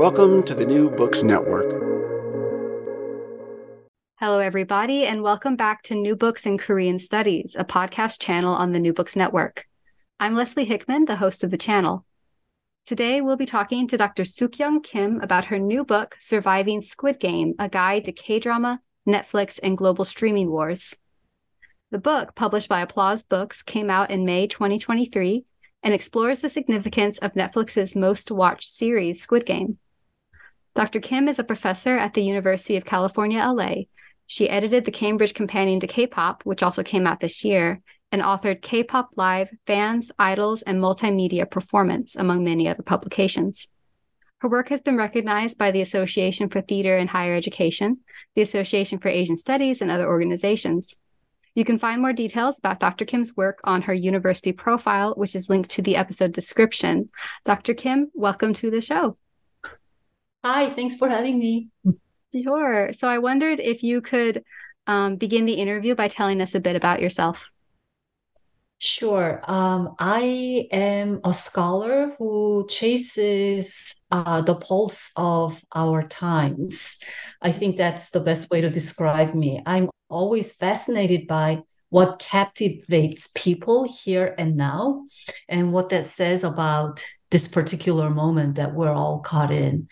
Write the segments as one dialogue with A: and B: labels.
A: Welcome to the New Books Network.
B: Hello, everybody, and welcome back to New Books in Korean Studies, a podcast channel on the New Books Network. I'm Leslie Hickman, the host of the channel. Today, we'll be talking to Dr. Suk-Young Kim about her new book, Surviving Squid Game A Guide to K drama, Netflix, and Global Streaming Wars. The book, published by Applause Books, came out in May 2023 and explores the significance of Netflix's most watched series, Squid Game. Dr. Kim is a professor at the University of California, LA. She edited the Cambridge Companion to K-pop, which also came out this year, and authored K-pop Live, Fans, Idols, and Multimedia Performance, among many other publications. Her work has been recognized by the Association for Theater and Higher Education, the Association for Asian Studies, and other organizations. You can find more details about Dr. Kim's work on her university profile, which is linked to the episode description. Dr. Kim, welcome to the show.
C: Hi, thanks for having me.
B: Sure. So I wondered if you could um, begin the interview by telling us a bit about yourself.
C: Sure. Um, I am a scholar who chases uh, the pulse of our times. I think that's the best way to describe me. I'm always fascinated by what captivates people here and now and what that says about this particular moment that we're all caught in.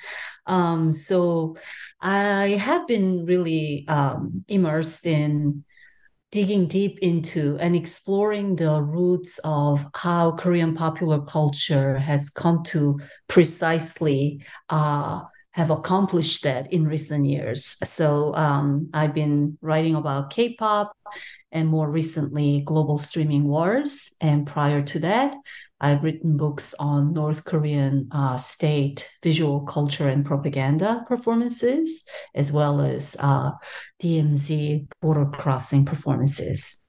C: Um, so I have been really um, immersed in digging deep into and exploring the roots of how Korean popular culture has come to precisely uh, have accomplished that in recent years. So um, I've been writing about K-pop and more recently global streaming wars. And prior to that, I've written books on North Korean uh, state visual culture and propaganda performances, as well as uh, DMZ border crossing performances.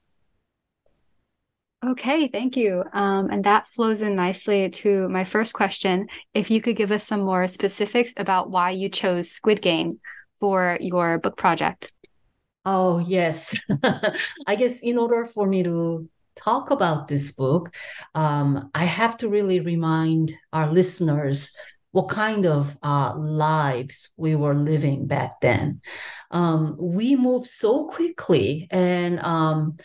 B: Okay, thank you. Um, and that flows in nicely to my first question. If you could give us some more specifics about why you chose Squid Game for your book project.
C: Oh, yes. I guess in order for me to talk about this book, um, I have to really remind our listeners what kind of uh, lives we were living back then. Um, we moved so quickly, and um,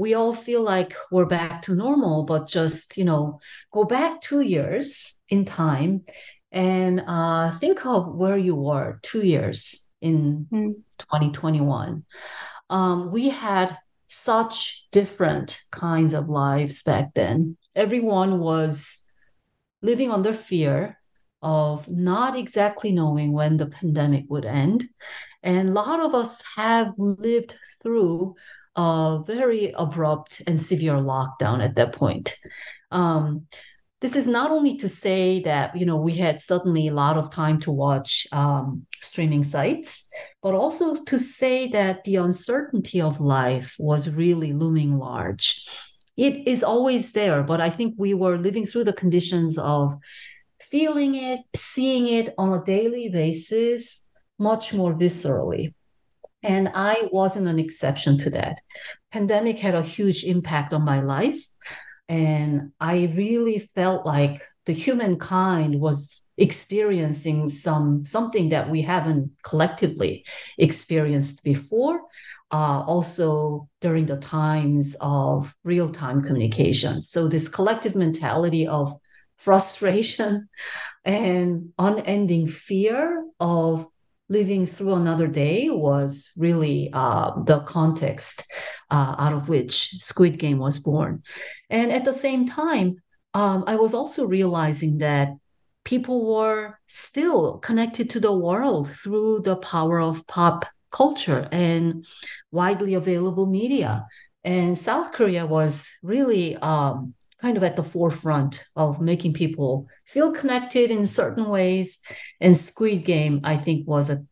C: we all feel like we're back to normal, but just you know, go back two years in time and uh, think of where you were two years in mm. 2021. Um, we had such different kinds of lives back then. Everyone was living under fear of not exactly knowing when the pandemic would end. And a lot of us have lived through a very abrupt and severe lockdown at that point. Um, this is not only to say that you know we had suddenly a lot of time to watch um, streaming sites but also to say that the uncertainty of life was really looming large it is always there but i think we were living through the conditions of feeling it, seeing it on a daily basis much more viscerally. And I wasn't an exception to that. Pandemic had a huge impact on my life. And I really felt like the humankind was experiencing some something that we haven't collectively experienced before uh, also during the times of real-time communication so this collective mentality of frustration and unending fear of living through another day was really uh, the context uh, out of which Squid Game was born. And at the same time, um, I was also realizing that people were still connected to the world through the power of pop culture and widely available media. And South Korea was really um, kind of at the forefront of making people feel connected in certain ways. And Squid Game, I think, was a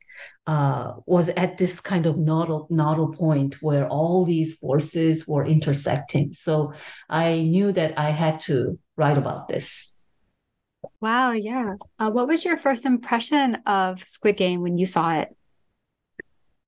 C: uh, was at this kind of nodal nodal point where all these forces were intersecting. So I knew that I had to write about this.
B: Wow, yeah. Uh, what was your first impression of Squid Game when you saw it?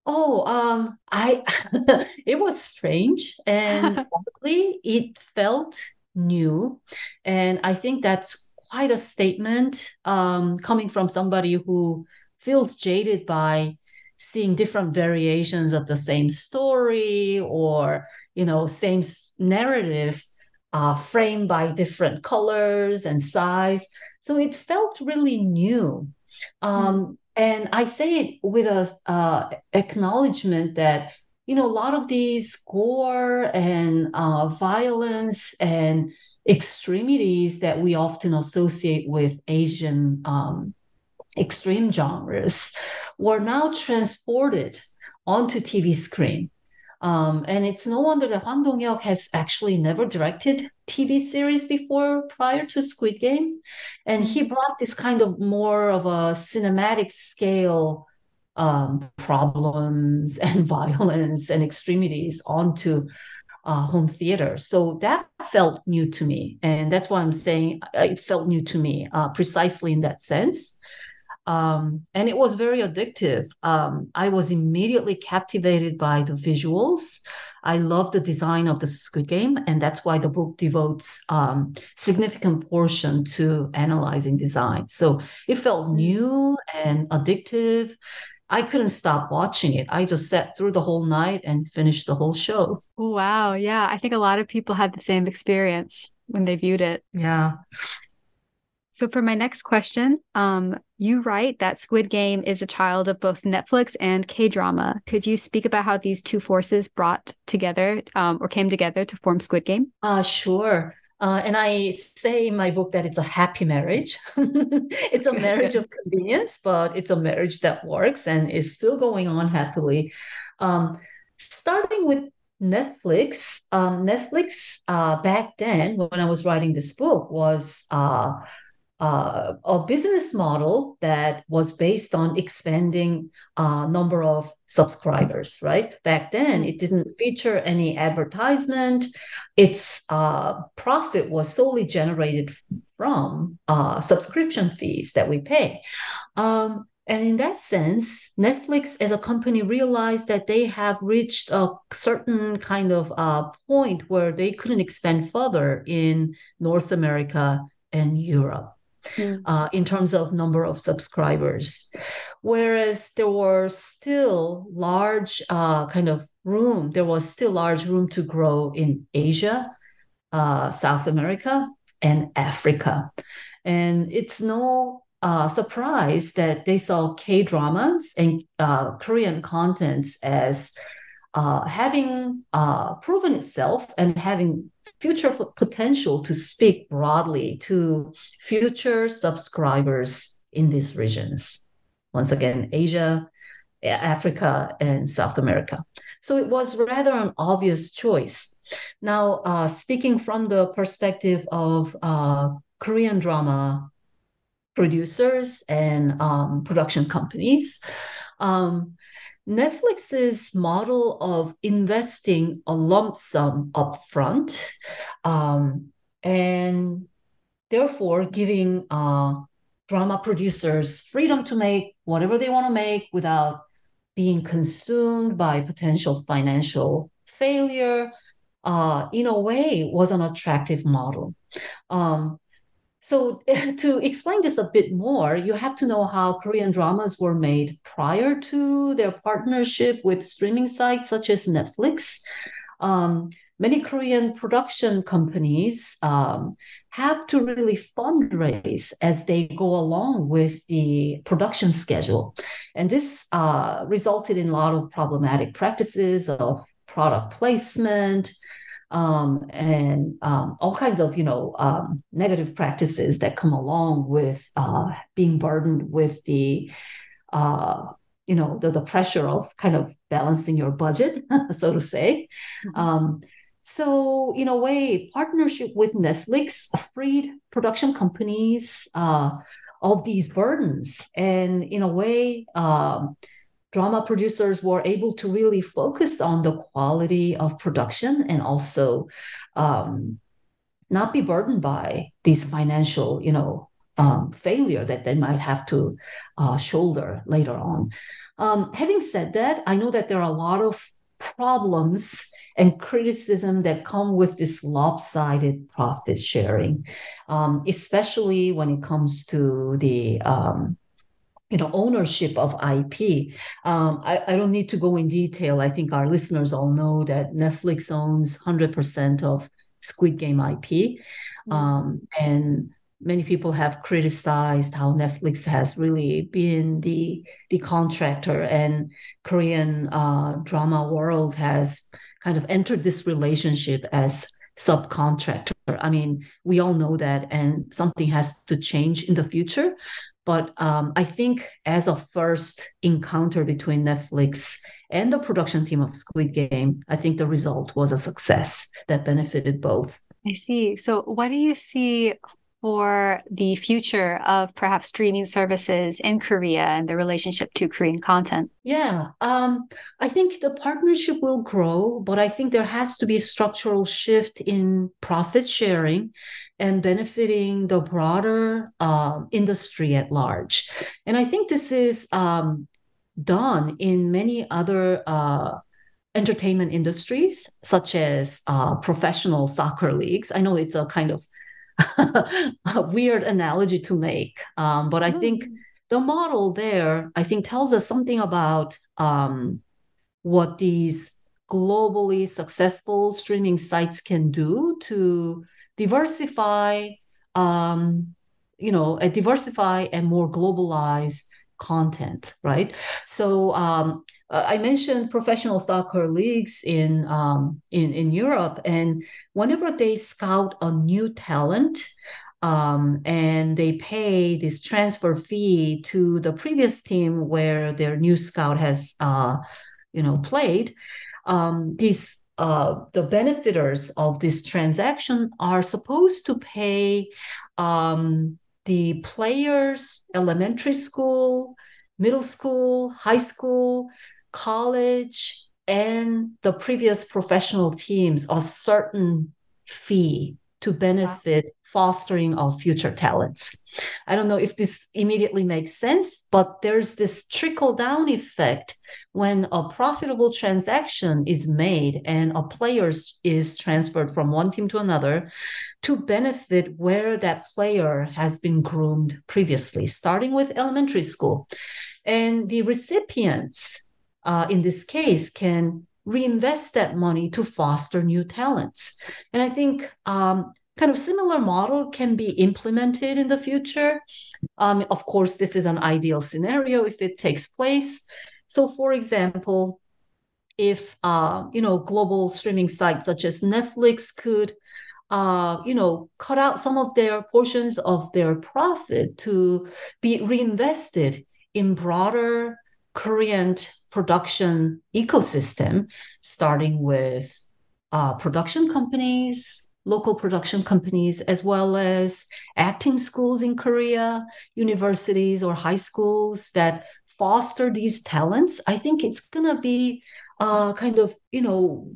C: Oh, um, I it was strange and luckily it felt new. And I think that's quite a statement um, coming from somebody who feels jaded by seeing different variations of the same story or you know same narrative uh, framed by different colors and size so it felt really new um, mm. and i say it with a uh, acknowledgement that you know a lot of these gore and uh, violence and extremities that we often associate with asian um, extreme genres were now transported onto TV screen. Um, and it's no wonder that Hwang Dong-hyuk has actually never directed TV series before prior to Squid Game. And he brought this kind of more of a cinematic scale um, problems and violence and extremities onto uh, home theater. So that felt new to me. And that's why I'm saying it felt new to me, uh, precisely in that sense. Um, and it was very addictive. Um, I was immediately captivated by the visuals. I love the design of the Squid Game, and that's why the book devotes um, significant portion to analyzing design. So it felt new and addictive. I couldn't stop watching it. I just sat through the whole night and finished the whole show.
B: Wow. Yeah. I think a lot of people had the same experience when they viewed it.
C: Yeah.
B: So, for my next question, um, you write that Squid Game is a child of both Netflix and K drama. Could you speak about how these two forces brought together um, or came together to form Squid Game?
C: Uh, sure. Uh, and I say in my book that it's a happy marriage. it's a marriage of convenience, but it's a marriage that works and is still going on happily. Um, starting with Netflix, um, Netflix uh, back then, when I was writing this book, was uh, uh, a business model that was based on expanding uh, number of subscribers right? Back then it didn't feature any advertisement. Its uh, profit was solely generated from uh, subscription fees that we pay. Um, and in that sense, Netflix as a company realized that they have reached a certain kind of uh, point where they couldn't expand further in North America and Europe mm. uh, in terms of number of subscribers. Whereas there were still large uh, kind of room, there was still large room to grow in Asia, uh, South America, and Africa. And it's no uh, surprise that they saw K dramas and uh, Korean contents as uh, having uh, proven itself and having future potential to speak broadly to future subscribers in these regions. Once again, Asia, Africa, and South America. So it was rather an obvious choice. Now, uh, speaking from the perspective of uh, Korean drama producers and um, production companies, um, Netflix's model of investing a lump sum upfront um, and therefore giving uh, drama producers freedom to make whatever they want to make without being consumed by potential financial failure, uh, in a way, was an attractive model. Um, so, to explain this a bit more, you have to know how Korean dramas were made prior to their partnership with streaming sites such as Netflix. Um, many Korean production companies um, have to really fundraise as they go along with the production schedule. And this uh, resulted in a lot of problematic practices of product placement, um, and um, all kinds of you know um, negative practices that come along with uh, being burdened with the uh, you know the, the pressure of kind of balancing your budget so to say mm-hmm. Um, so in a way partnership with netflix freed production companies uh, of these burdens and in a way um, drama producers were able to really focus on the quality of production and also um, not be burdened by these financial, you know, um, failure that they might have to uh, shoulder later on. Um, having said that, I know that there are a lot of problems and criticism that come with this lopsided profit sharing, um, especially when it comes to the um, you know ownership of ip um, I, I, don't need to go in detail. I think our listeners all know that netflix owns 100% of squid game ip mm-hmm. um, and many people have criticized how netflix has really been the the contractor and korean uh, drama world has kind of entered this relationship as subcontractor. I mean we all know that and something has to change in the future but um, I think as a first encounter between Netflix and the production team of Squid Game, I think the result was a success that benefited both.
B: I see. So, what do you see for the future of perhaps streaming services in Korea and the relationship to Korean content?
C: Yeah, um, I think the partnership will grow, but I think there has to be a structural shift in profit sharing and benefiting the broader uh, industry at large. And I think this is um, done in many other. Uh, entertainment industries such as uh, professional soccer leagues. I know it's a kind of a weird analogy to make. Um, but I think mm. the model there, I think, tells us something about um, what these globally successful streaming sites can do to diversify, um, you know, a diversify and more globalized content, right? So um, uh, I mentioned professional soccer leagues in um, in in Europe, and whenever they scout a new talent, um, and they pay this transfer fee to the previous team where their new scout has, uh, you know, played. Um, these uh, the benefiters of this transaction are supposed to pay um, the players elementary school, middle school, high school college and the previous professional teams a certain fee to benefit fostering of future talents. I don't know if this immediately makes sense, but there's this trickle down effect when a profitable transaction is made and a player is transferred from one team to another to benefit where that player has been groomed previously, starting with elementary school. And the recipients uh, in this case, can reinvest that money to foster new talents. And I think um, kind of similar model can be implemented in the future. Um, of course, this is an ideal scenario if it takes place. So, for example, if uh, you know global streaming sites such as Netflix could uh, you know, cut out some of their portions of their profit to be reinvested in broader Korean production ecosystem, starting with uh, production companies, local production companies, as well as acting schools in Korea, universities or high schools that foster these talents. I think it's going to be uh, kind of, you know,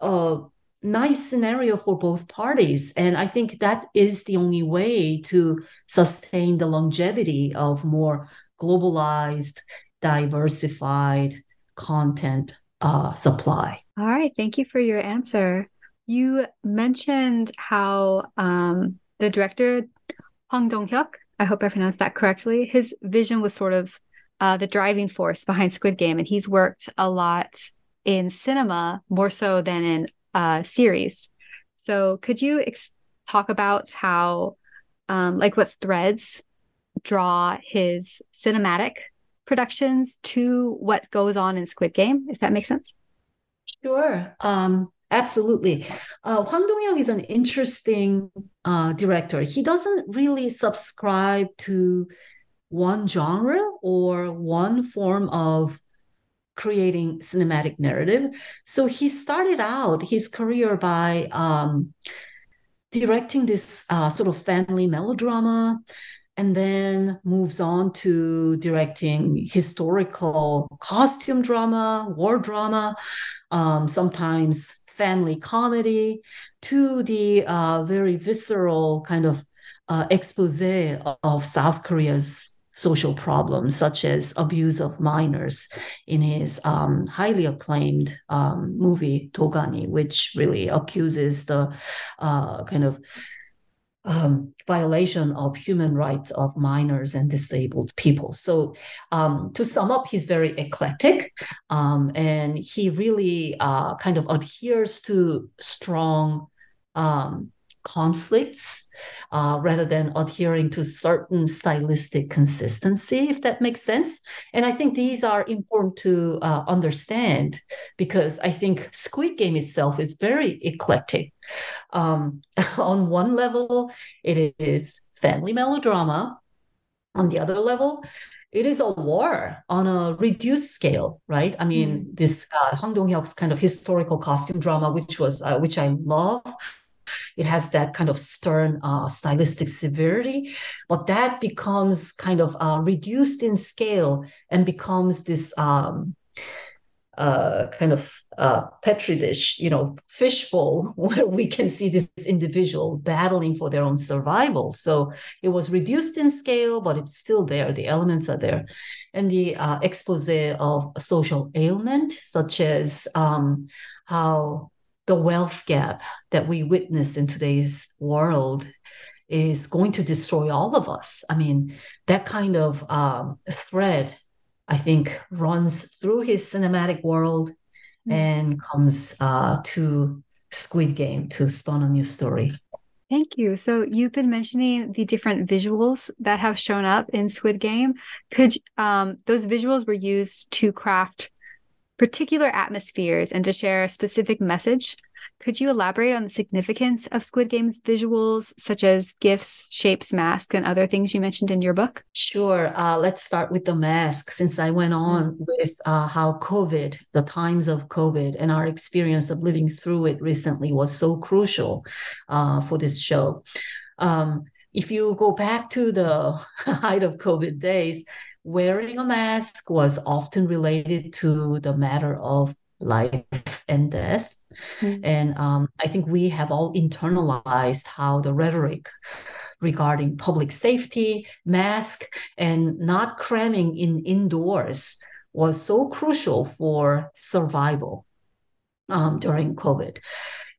C: uh, nice scenario for both parties. And I think that is the only way to sustain the longevity of more globalized, diversified content uh, supply.
B: All right. Thank you for your answer. You mentioned how um, the director, Hong Dong-hyuk, I hope I pronounced that correctly, his vision was sort of uh, the driving force behind Squid Game. And he's worked a lot in cinema more so than in uh, series. So could you ex- talk about how, um, like, what threads draw his cinematic productions to what goes on in Squid Game, if that makes sense?
C: Sure. Um, absolutely. Uh, Hwang Dong-hyuk is an interesting uh, director. He doesn't really subscribe to one genre or one form of creating cinematic narrative. So he started out his career by um, directing this uh, sort of family melodrama and then moves on to directing historical costume drama, war drama, um, sometimes family comedy, to the uh, very visceral kind of uh, expose of South Korea's social problems such as abuse of minors in his um, highly acclaimed um, movie Dogani, which really accuses the uh, kind of um, violation of human rights of minors and disabled people. So, um, to sum up, he's very eclectic um, and he really uh, kind of adheres to strong um, conflicts uh, rather than adhering to certain stylistic consistency, if that makes sense. And I think these are important to uh, understand because I think Squid Game itself is very eclectic. Um, on one level, it is family melodrama. On the other level, it is a war on a reduced scale, right? I mean, mm. this uh, Hwang Dong-hyuk's kind of historical costume drama, which was uh, which I love, it has that kind of stern uh, stylistic severity, but that becomes kind of uh, reduced in scale and becomes this um, uh, kind of uh, petri dish, you know, fishbowl where we can see this individual battling for their own survival. So it was reduced in scale, but it's still there. The elements are there, and the uh, expose of social ailment, such as um, how the wealth gap that we witness in today's world is going to destroy all of us. I mean, that kind of um, thread, I think, runs through his cinematic world mm-hmm. and comes uh, to Squid Game to spawn a new story.
B: Thank you. So you've been mentioning the different visuals that have shown up in Squid Game. Could um, those visuals were used to craft particular atmospheres and to share a specific message. Could you elaborate on the significance of Squid Game's visuals, such as gifts, shapes, masks, and other things you mentioned in your book?
C: Sure. Uh, let's start with the mask, since I went on mm-hmm. with uh, how COVID, the times of COVID, and our experience of living through it recently was so crucial uh, for this show. Um, if you go back to the height of COVID days, wearing a mask was often related to the matter of life and death. Mm-hmm. And um, I think we have all internalized how the rhetoric regarding public safety, mask, and not cramming in indoors was so crucial for survival um, during COVID.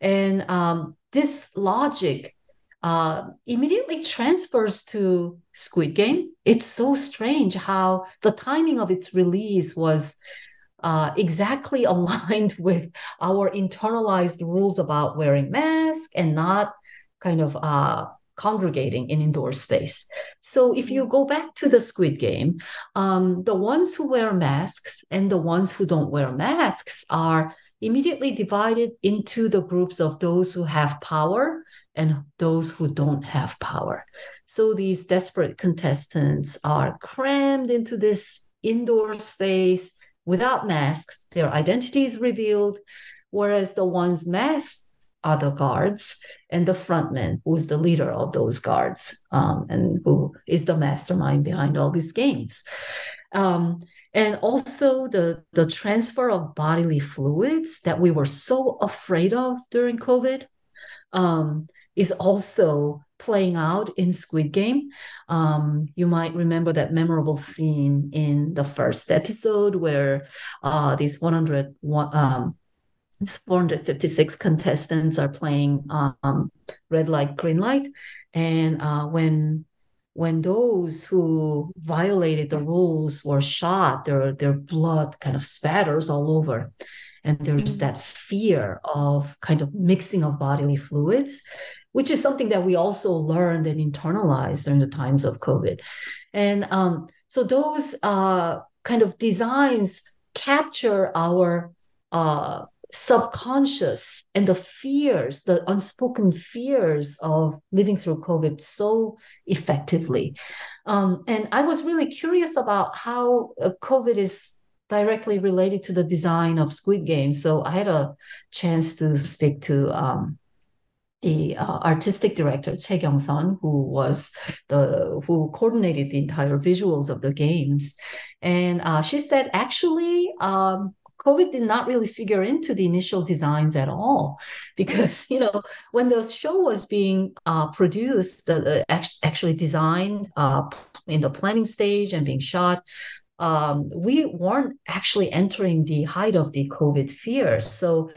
C: And um, this logic uh, immediately transfers to Squid Game. It's so strange how the timing of its release was uh, exactly aligned with our internalized rules about wearing masks and not kind of uh, congregating in indoor space. So if you go back to the Squid Game, um, the ones who wear masks and the ones who don't wear masks are immediately divided into the groups of those who have power and those who don't have power. So these desperate contestants are crammed into this indoor space without masks. Their identity is revealed, whereas the ones masked are the guards and the frontman, who is the leader of those guards um, and who is the mastermind behind all these games. Um, and also the the transfer of bodily fluids that we were so afraid of during COVID um, is also playing out in Squid Game. Um, you might remember that memorable scene in the first episode where uh, these 100 um, 456 contestants are playing um, red light, green light, and uh, when when those who violated the rules were shot, their their blood kind of spatters all over. And there's that fear of kind of mixing of bodily fluids, which is something that we also learned and internalized during the times of COVID. And um, so those uh, kind of designs capture our uh, subconscious and the fears, the unspoken fears of living through COVID so effectively. Um, and I was really curious about how uh, COVID is directly related to the design of Squid Game. So I had a chance to speak to um, the uh, artistic director Chae Kyung-sun, who was the who coordinated the entire visuals of the games, and uh, she said actually um, COVID did not really figure into the initial designs at all, because you know when the show was being uh, produced, actually designed uh, in the planning stage and being shot, um, we weren't actually entering the height of the COVID fears, so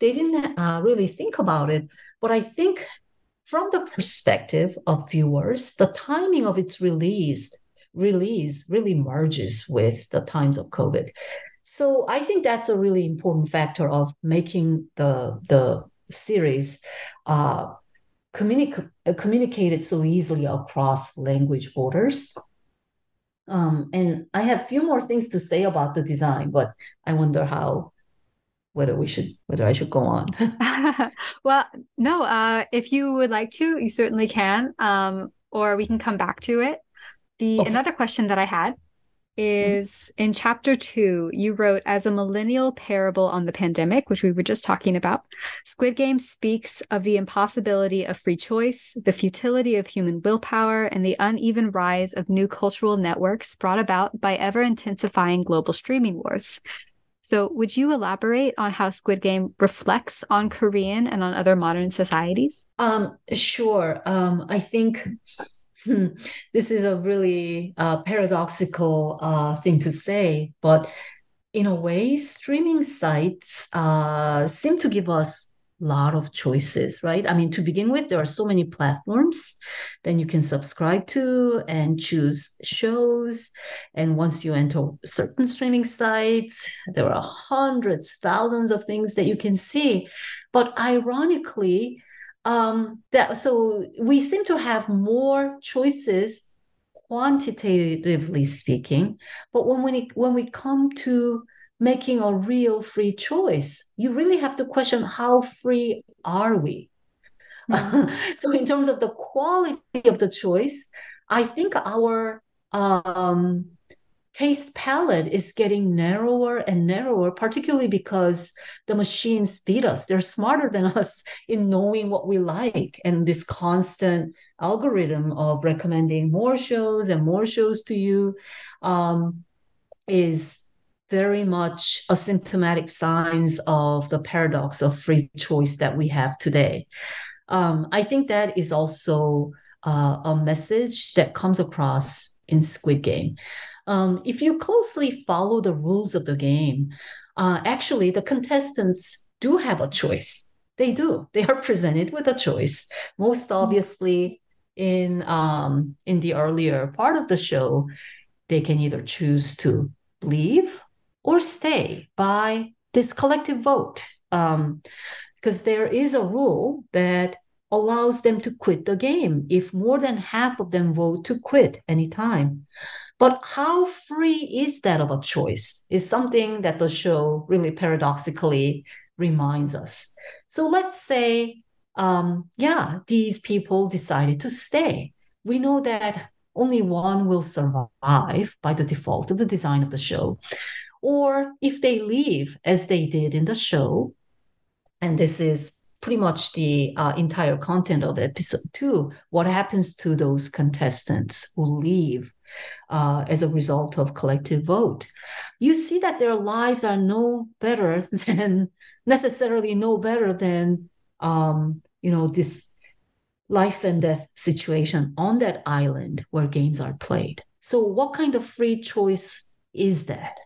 C: they didn't uh, really think about it. But I think from the perspective of viewers, the timing of its release release really merges with the times of COVID. So I think that's a really important factor of making the the series uh, communicate communicated so easily across language borders. Um, and I have a few more things to say about the design, but I wonder how whether we should whether I should go on.
B: well, no, uh, if you would like to, you certainly can. Um, or we can come back to it. The okay. another question that I had Mm-hmm. is in chapter two, you wrote as a millennial parable on the pandemic, which we were just talking about. Squid Game speaks of the impossibility of free choice, the futility of human willpower, and the uneven rise of new cultural networks brought about by ever intensifying global streaming wars. So, would you elaborate on how Squid Game reflects on Korean and on other modern societies?
C: Um, sure. Um, I think Hmm. this is a really uh, paradoxical uh, thing to say, but in a way, streaming sites uh, seem to give us lot of choices, right? I mean, to begin with, there are so many platforms that you can subscribe to and choose shows. And once you enter certain streaming sites, there are hundreds, thousands of things that you can see. But ironically, um, that so we seem to have more choices quantitatively speaking but when we when we come to making a real free choice you really have to question how free are we mm-hmm. so in terms of the quality of the choice i think our um, taste palette is getting narrower and narrower, particularly because the machines beat us. They're smarter than us in knowing what we like. And this constant algorithm of recommending more shows and more shows to you um, is very much a symptomatic signs of the paradox of free choice that we have today. Um, I think that is also uh, a message that comes across in Squid Game. Um, if you closely follow the rules of the game, uh, actually the contestants do have a choice. They do. They are presented with a choice. Most hmm. obviously, in um, in the earlier part of the show, they can either choose to leave or stay by this collective vote. Um, because there is a rule that allows them to quit the game if more than half of them vote to quit anytime. But how free is that of a choice is something that the show really paradoxically reminds us. So let's say, um, yeah, these people decided to stay. We know that only one will survive by the default of the design of the show. Or if they leave, as they did in the show, and this is pretty much the uh, entire content of episode two, what happens to those contestants who leave uh, as a result of collective vote. you see that their lives are no better than necessarily no better than um, you know this life and death situation on that island where games are played. So, what kind of free choice is that?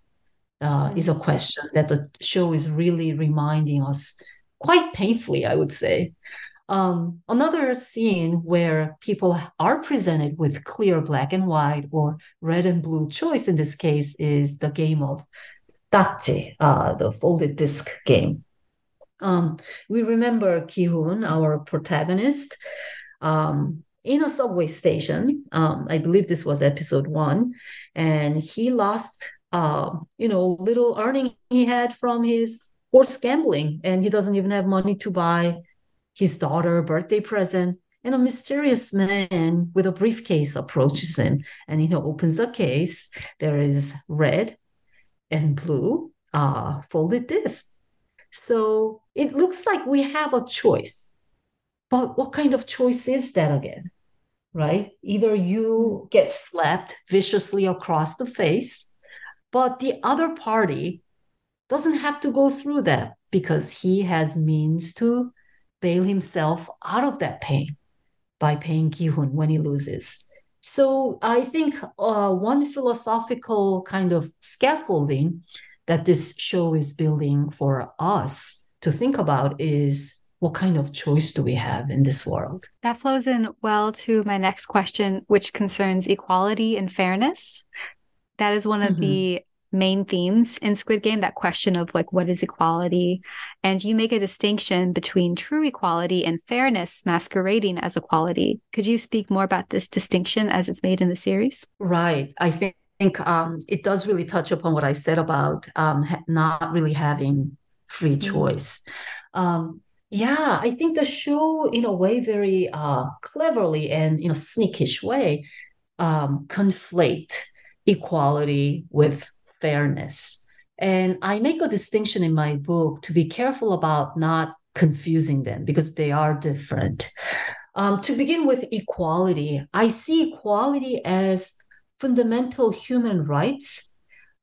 C: Uh, is a mm. question that the show is really reminding us quite painfully, I would say. Um, another scene where people are presented with clear black and white or red and blue choice in this case is the game of ddakji, uh, the folded disc game. Um, we remember Ki-hoon, our protagonist, um, in a subway station. Um, I believe this was episode one, and he lost, uh, you know, little earning he had from his horse gambling, and he doesn't even have money to buy his daughter a birthday present. And a mysterious man with a briefcase approaches him, and he opens the case. There is red and blue uh, folded disc. So it looks like we have a choice. But what kind of choice is that again? Right? Either you get slapped viciously across the face, but the other party doesn't have to go through that because he has means to bail himself out of that pain by paying Ki-hoon when he loses. So I think uh, one philosophical kind of scaffolding that this show is building for us to think about is what kind of choice do we have in this world?
B: That flows in well to my next question, which concerns equality and fairness. That is one of mm-hmm. the main themes in Squid Game that question of like, what is equality? And you make a distinction between true equality and fairness masquerading as equality. Could you speak more about this distinction as it's made in the series?
C: Right. I think um, it does really touch upon what I said about um, not really having free mm-hmm. choice. Um, yeah, I think the show, in a way, very uh, cleverly and in a sneakish way, um, conflate equality with fairness. And I make a distinction in my book to be careful about not confusing them because they are different. Um, to begin with equality, I see equality as fundamental human rights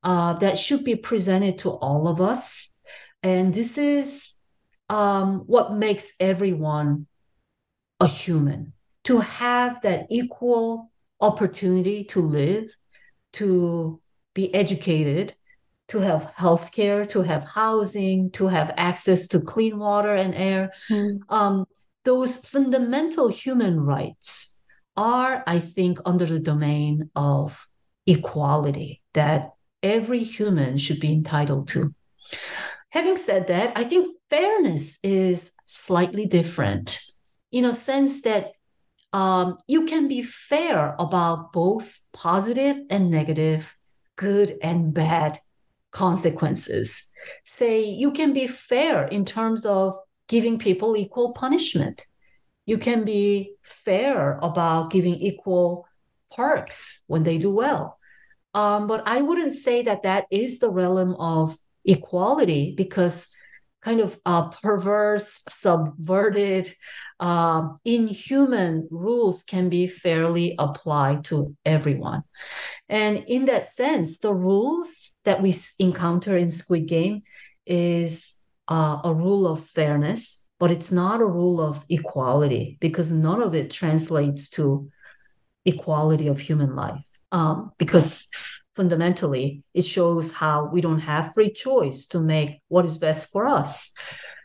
C: uh, that should be presented to all of us. And this is um, what makes everyone a human to have that equal opportunity to live, to be educated, to have healthcare, to have housing, to have access to clean water and air. Mm. Um, those fundamental human rights are, I think, under the domain of equality that every human should be entitled to. Having said that, I think fairness is slightly different in a sense that um, you can be fair about both positive and negative, good and bad consequences. Say you can be fair in terms of giving people equal punishment you can be fair about giving equal perks when they do well. Um, but I wouldn't say that that is the realm of equality because kind of uh, perverse, subverted, uh, inhuman rules can be fairly applied to everyone. And in that sense, the rules that we encounter in Squid Game is uh, a rule of fairness but it's not a rule of equality because none of it translates to equality of human life. Um, because fundamentally, it shows how we don't have free choice to make what is best for us.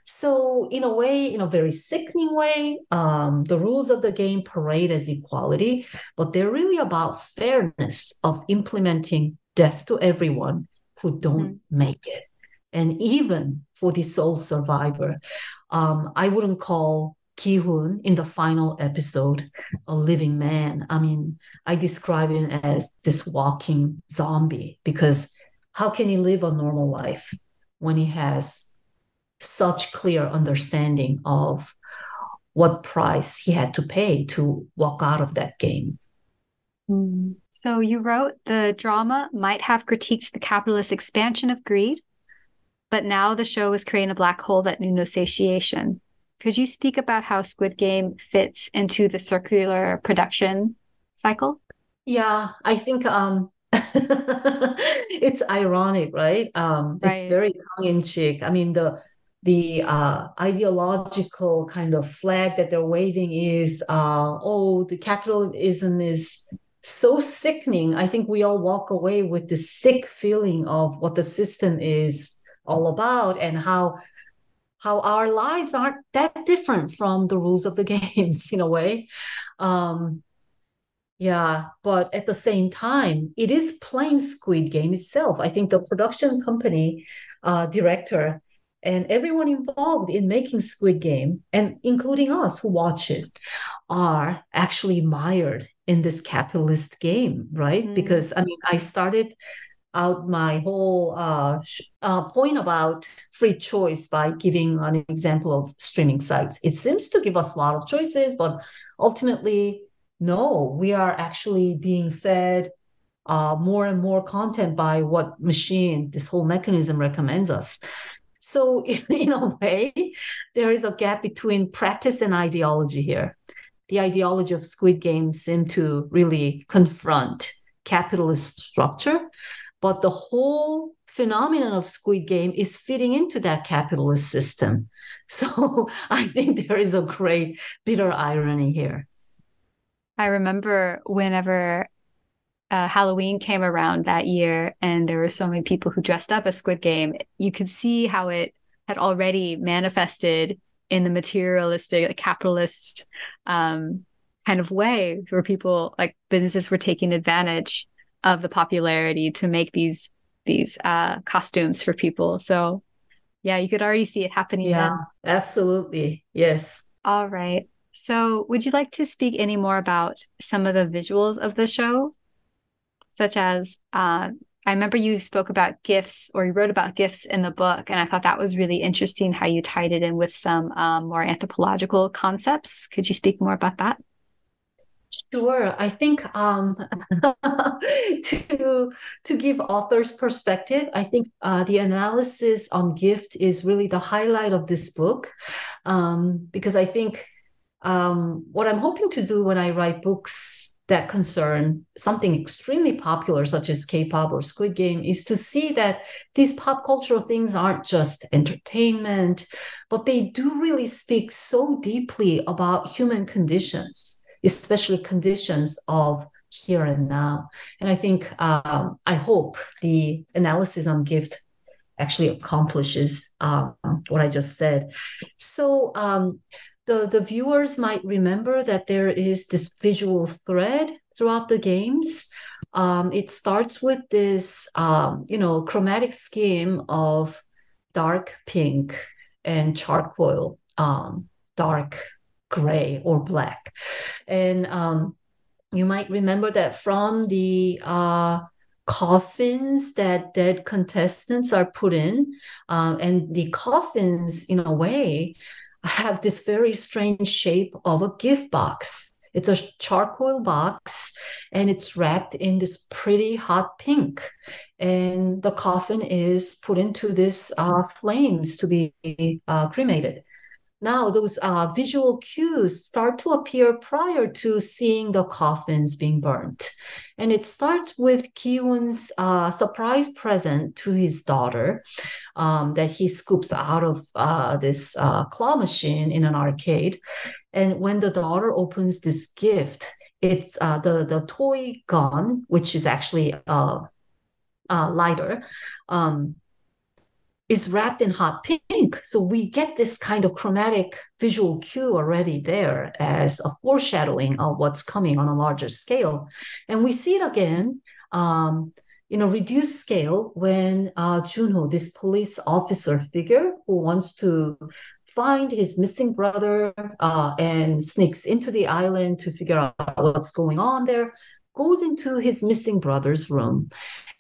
C: So, in a way, in a very sickening way, um, the rules of the game parade as equality, but they're really about fairness of implementing death to everyone who don't mm-hmm. make it. And even for the sole survivor, um, I wouldn't call Ki-hoon in the final episode a living man. I mean, I describe him as this walking zombie because how can he live a normal life when he has such clear understanding of what price he had to pay to walk out of that game?
B: Hmm. So you wrote the drama might have critiqued the capitalist expansion of greed, but now the show is creating a black hole that knew no satiation. Could you speak about how Squid Game fits into the circular production cycle?
C: Yeah, I think um, it's ironic, right? Um,
B: Right.
C: It's very tongue in cheek. I mean, the the uh, ideological kind of flag that they're waving is, uh, oh, the capitalism is so sickening. I think we all walk away with the sick feeling of what the system is all about and how how our lives aren't that different from the rules of the games in a way. Um, yeah, but at the same time, it is playing Squid Game itself. I think the production company uh, director and everyone involved in making Squid Game, and including us who watch it, are actually mired in this capitalist game, right?
B: Mm.
C: Because I mean, I started out my whole uh, uh, point about free choice by giving an example of streaming sites. It seems to give us a lot of choices, but ultimately, no, we are actually being fed uh, more and more content by what machine this whole mechanism recommends us. So, in a way, there is a gap between practice and ideology here. The ideology of Squid Game seemed to really confront capitalist structure, but the whole phenomenon of Squid Game is fitting into that capitalist system. So, I think there is a great bitter irony here.
B: I remember whenever uh, Halloween came around that year, and there were so many people who dressed up as Squid Game. You could see how it had already manifested in the materialistic, capitalist um, kind of way, where people like businesses were taking advantage of the popularity to make these these uh, costumes for people. So, yeah, you could already see it happening
C: Yeah,
B: then.
C: absolutely. Yes.
B: All right. So, would you like to speak any more about some of the visuals of the show? Such as, uh, I remember you spoke about gifts or you wrote about gifts in the book, and I thought that was really interesting how you tied it in with some um, more anthropological concepts. Could you speak more about that?
C: Sure. I think um, to to give authors perspective, I think uh, the analysis on gift is really the highlight of this book, um, because I think um, what I'm hoping to do when I write books that concern something extremely popular, such as K-pop or Squid Game, is to see that these pop cultural things aren't just entertainment, but they do really speak so deeply about human conditions, especially conditions of here and now. And I think, um, I hope the analysis on gift actually accomplishes um, what I just said. So, um, the, the viewers might remember that there is this visual thread throughout the games. Um, it starts with this, um, you know, chromatic scheme of dark pink and charcoal, um, dark gray or black. And um, you might remember that from the uh, coffins that dead contestants are put in. Um, and the coffins, in a way, have this very strange shape of a gift box. It's a charcoal box and it's wrapped in this pretty hot pink. And the coffin is put into this uh, flames to be uh, cremated. Now, those uh, visual cues start to appear prior to seeing the coffins being burnt. And it starts with Ki-hoon's uh, surprise present to his daughter um, that he scoops out of uh, this uh, claw machine in an arcade. And when the daughter opens this gift, it's uh, the, the toy gun, which is actually a, a lighter. Um, is wrapped in hot pink. So we get this kind of chromatic visual cue already there as a foreshadowing of what's coming on a larger scale. And we see it again um, in a reduced scale when uh, Junho, this police officer figure who wants to find his missing brother uh, and sneaks into the island to figure out what's going on there, goes into his missing brother's room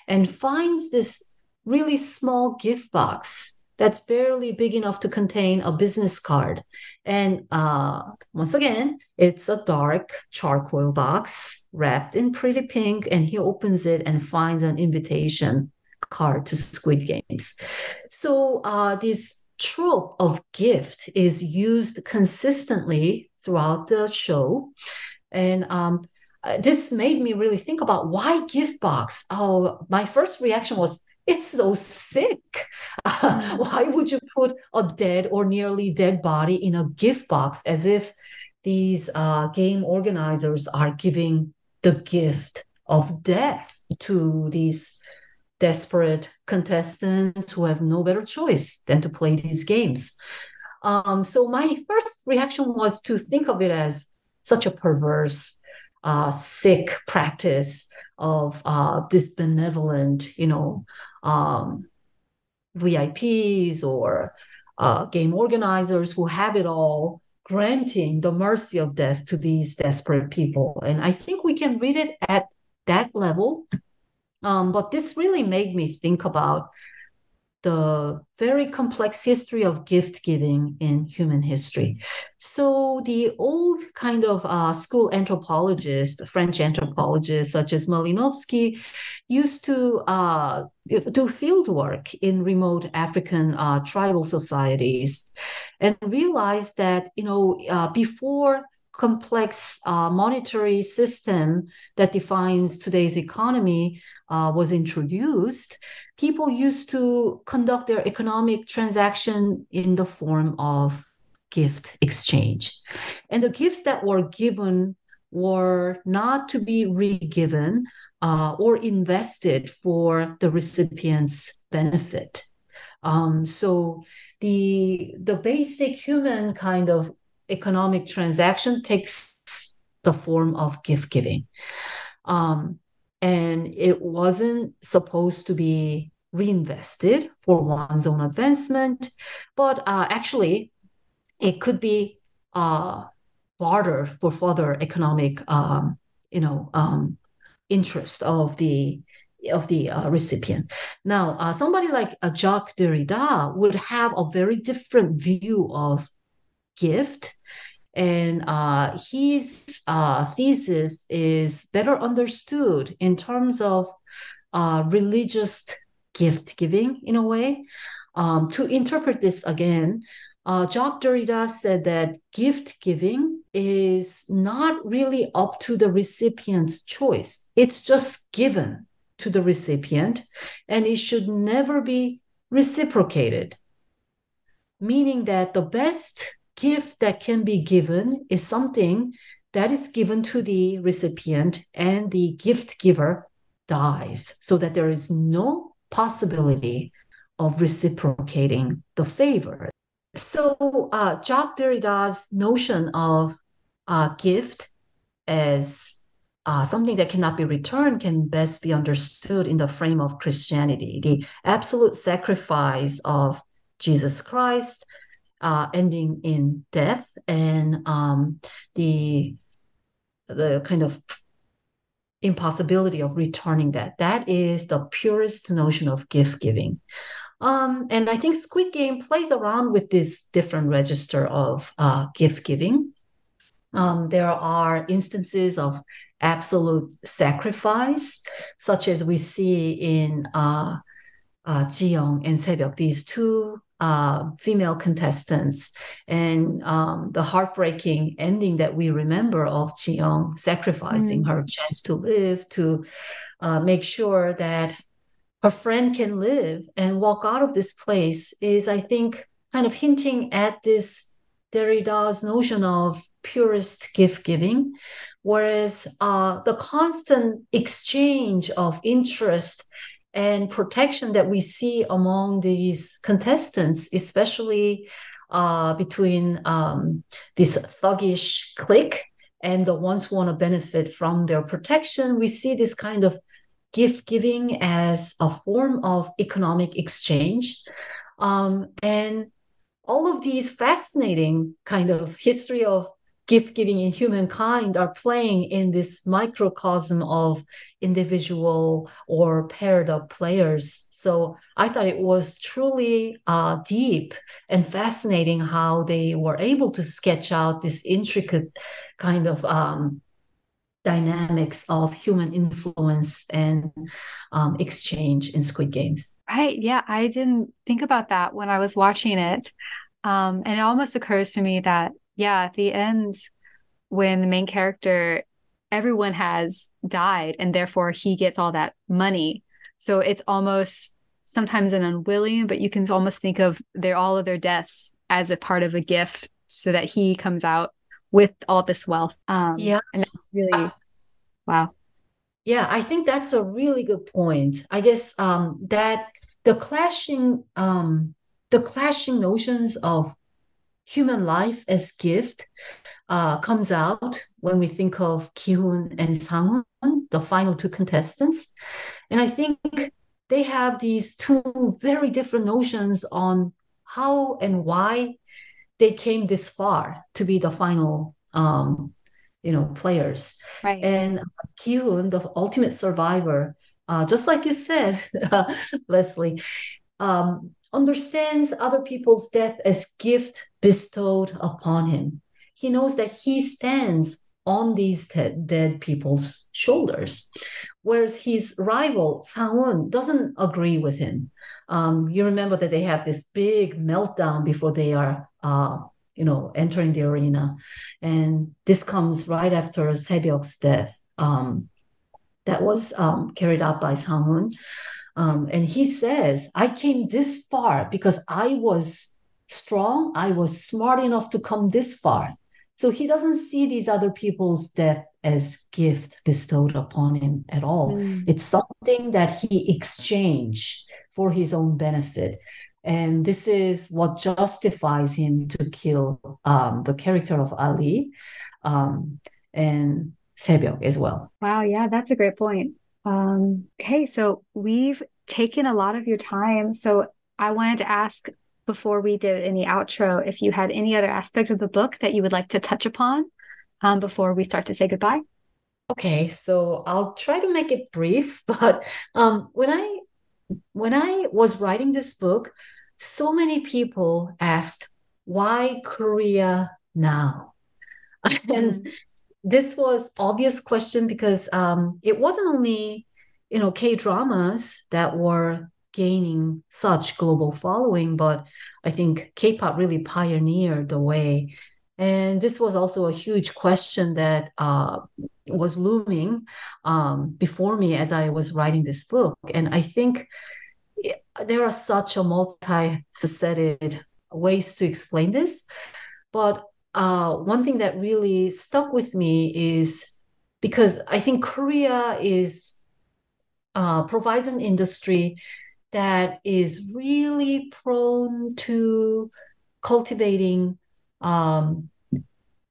C: and finds this really small gift box that's barely big enough to contain a business card. And uh, once again, it's a dark charcoal box wrapped in pretty pink. And he opens it and finds an invitation card to Squid Games. So uh, this trope of gift is used consistently throughout the show. And um, uh, this made me really think about why gift box. Oh, my first reaction was it's so sick. Uh, why would you put a dead or nearly dead body in a gift box as if these uh, game organizers are giving the gift of death to these desperate contestants who have no better choice than to play these games? Um, so my first reaction was to think of it as such a perverse, uh, sick practice of uh, this benevolent, you know, um, VIPs or uh, game organizers who have it all, granting the mercy of death to these desperate people. And I think we can read it at that level. Um, but this really made me think about the very complex history of gift giving in human history. So, the old kind of uh, school anthropologists, French anthropologists such as Malinowski, used to uh, do field work in remote African uh, tribal societies and realized that, you know, uh, before complex uh, monetary system that defines today's economy uh, was introduced, people used to conduct their economic transaction in the form of gift exchange. And the gifts that were given were not to be re-given uh, or invested for the recipient's benefit. Um, so the the basic human kind of economic transaction takes the form of gift giving. Um, and it wasn't supposed to be reinvested for one's own advancement, but uh, actually, it could be uh, bartered for further economic, um, you know, um, interest of the of the uh, recipient. Now, uh, somebody like Jacques Derrida would have a very different view of gift and uh, his uh, thesis is better understood in terms of uh, religious gift giving in a way. Um, to interpret this again, uh, Jacques Derrida said that gift giving is not really up to the recipient's choice. It's just given to the recipient and it should never be reciprocated. Meaning that the best gift that can be given is something that is given to the recipient and the gift giver dies so that there is no possibility of reciprocating the favor. So, uh, Jacques Derrida's notion of uh, gift as uh, something that cannot be returned can best be understood in the frame of Christianity, the absolute sacrifice of Jesus Christ, uh, ending in death and um, the the kind of impossibility of returning that. That is the purest notion of gift giving. Um, and I think Squid Game plays around with this different register of uh, gift giving. Um, there are instances of absolute sacrifice, such as we see in uh, uh, and Saebyuk, these two uh, female contestants and um, the heartbreaking ending that we remember of Ji-young sacrificing mm. her chance to live to uh, make sure that her friend can live and walk out of this place is, I think, kind of hinting at this Derrida's notion of purest gift giving, whereas uh, the constant exchange of interest and protection that we see among these contestants, especially uh, between um, this thuggish clique and the ones who want to benefit from their protection, we see this kind of gift giving as a form of economic exchange. Um, and all of these fascinating kind of history of gift giving in humankind are playing in this microcosm of individual or paired up players. So I thought it was truly uh, deep and fascinating how they were able to sketch out this intricate kind of um, dynamics of human influence and um, exchange in Squid Games.
B: Right. Yeah. I didn't think about that when I was watching it. Um, and it almost occurs to me that yeah, at the end, when the main character everyone has died and therefore he gets all that money. So it's almost sometimes an unwilling, but you can almost think of their all of their deaths as a part of a gift so that he comes out with all this wealth. Um,
C: yeah.
B: And that's really, uh, wow.
C: Yeah, I think that's a really good point. I guess um, that the clashing, um, the clashing notions of human life as gift uh, comes out when we think of Ki-hoon and Sang-hoon, the final two contestants. And I think they have these two very different notions on how and why they came this far to be the final um, you know players
B: right
C: and Ki-hoon, the ultimate survivor uh, just like you said leslie um, understands other people's death as gift bestowed upon him. He knows that he stands on these te- dead people's shoulders whereas his rival Sang-hoon doesn't agree with him. Um, you remember that they have this big meltdown before they are uh, you know entering the arena. And this comes right after Saebyok's death. Um, that was um, carried out by Sang-hoon um, and he says I came this far because I was strong I was smart enough to come this far so he doesn't see these other people's death as gift bestowed upon him at all. Mm. It's something that he exchanged for his own benefit. And this is what justifies him to kill um, the character of Ali um, and Saebyok as well.
B: Wow, yeah, that's a great point. Um, okay, so we've taken a lot of your time. So I wanted to ask before we did any outro if you had any other aspect of the book that you would like to touch upon um, before we start to say goodbye.
C: Okay, so I'll try to make it brief, but um, when I when I was writing this book, so many people asked, why Korea now? and. This was obvious question because um, it wasn't only you know K dramas that were gaining such global following, but I think K-pop really pioneered the way. And this was also a huge question that uh, was looming um, before me as I was writing this book. And I think there are such a multifaceted ways to explain this. But uh, one thing that really stuck with me is because I think Korea is uh, provides an industry that is really prone to cultivating um,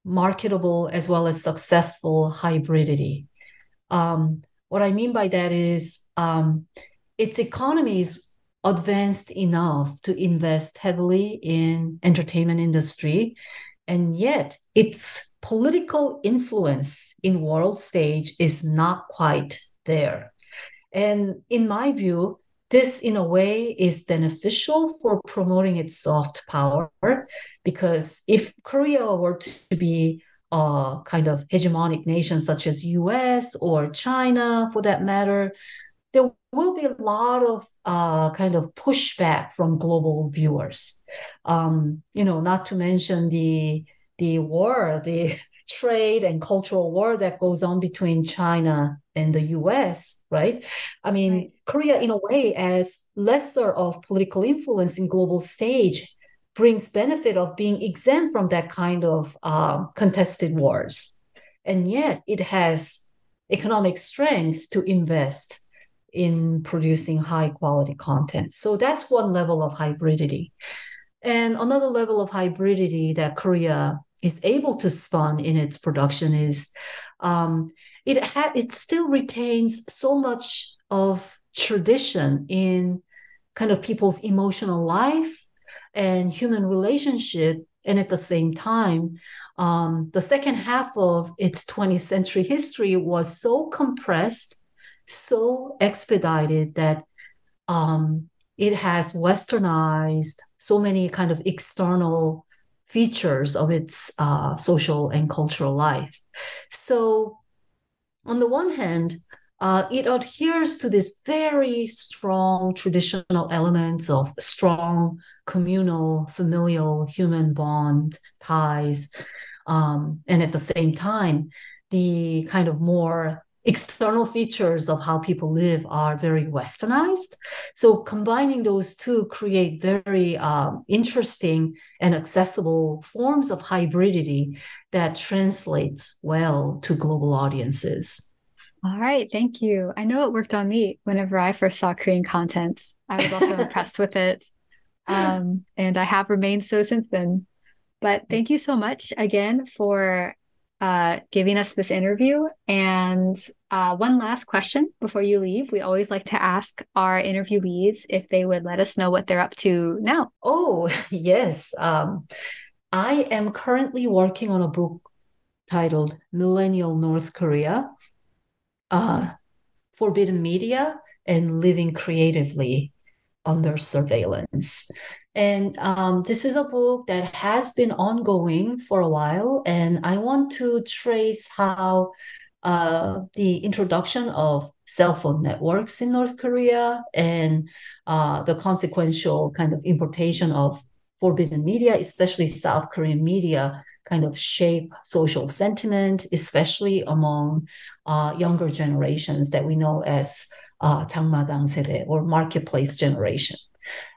C: marketable as well as successful hybridity. Um, what I mean by that is um, its economy is advanced enough to invest heavily in entertainment industry, and yet its political influence in world stage is not quite there. And in my view, this in a way is beneficial for promoting its soft power because if korea were to be a kind of hegemonic nation such as us or china for that matter there will be a lot of uh, kind of pushback from global viewers um, you know not to mention the the war the trade and cultural war that goes on between china and the us right? I mean, right. Korea, in a way, as lesser of political influence in global stage, brings benefit of being exempt from that kind of um, contested wars, and yet it has economic strength to invest in producing high quality content. So that's one level of hybridity. And another level of hybridity that Korea is able to spawn in its production is um, it ha- it still retains so much of tradition in kind of people's emotional life and human relationship and at the same time um, the second half of its 20th century history was so compressed so expedited that um, it has westernized so many kind of external features of its uh, social and cultural life so on the one hand, uh, it adheres to these very strong traditional elements of strong communal, familial, human bond ties. Um, and at the same time, the kind of more external features of how people live are very westernized. So combining those two create very um, interesting and accessible forms of hybridity that translates well to global audiences.
B: All right. Thank you. I know it worked on me whenever i first saw korean content. I was also impressed with it um, and i have remained so since then. But thank you so much again for uh, giving us this interview. And uh, one last question before you leave. We always like to ask our interviewees if they would let us know what they're up to now.
C: Oh, yes. Um, I am currently working on a book titled Millennial North Korea uh, Forbidden Media and Living Creatively Under Surveillance. And um, this is a book that has been ongoing for a while. And I want to trace how uh, the introduction of cell phone networks in North Korea and uh, the consequential kind of importation of forbidden media, especially South Korean media, kind of shape social sentiment, especially among uh, younger generations that we know as uh, or marketplace generation.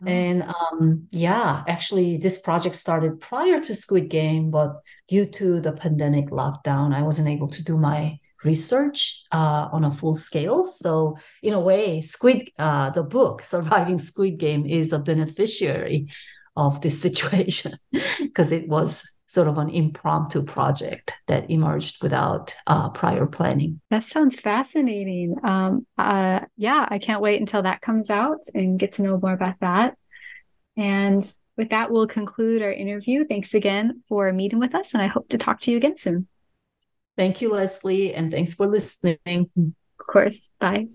C: Mm-hmm. And um, yeah, actually, this project started prior to Squid Game, but due to the pandemic lockdown, I wasn't able to do my research uh, on a full scale. So in a way, Squid, uh, the book Surviving Squid Game, is a beneficiary of this situation because it was sort of an impromptu project that emerged without uh, prior planning.
B: That sounds fascinating. Um, uh, yeah, I can't wait until that comes out and get to know more about that. And with that, we'll conclude our interview. Thanks again for meeting with us, and I hope to talk to you again soon.
C: Thank you, Leslie, and thanks for listening.
B: Of course. Bye.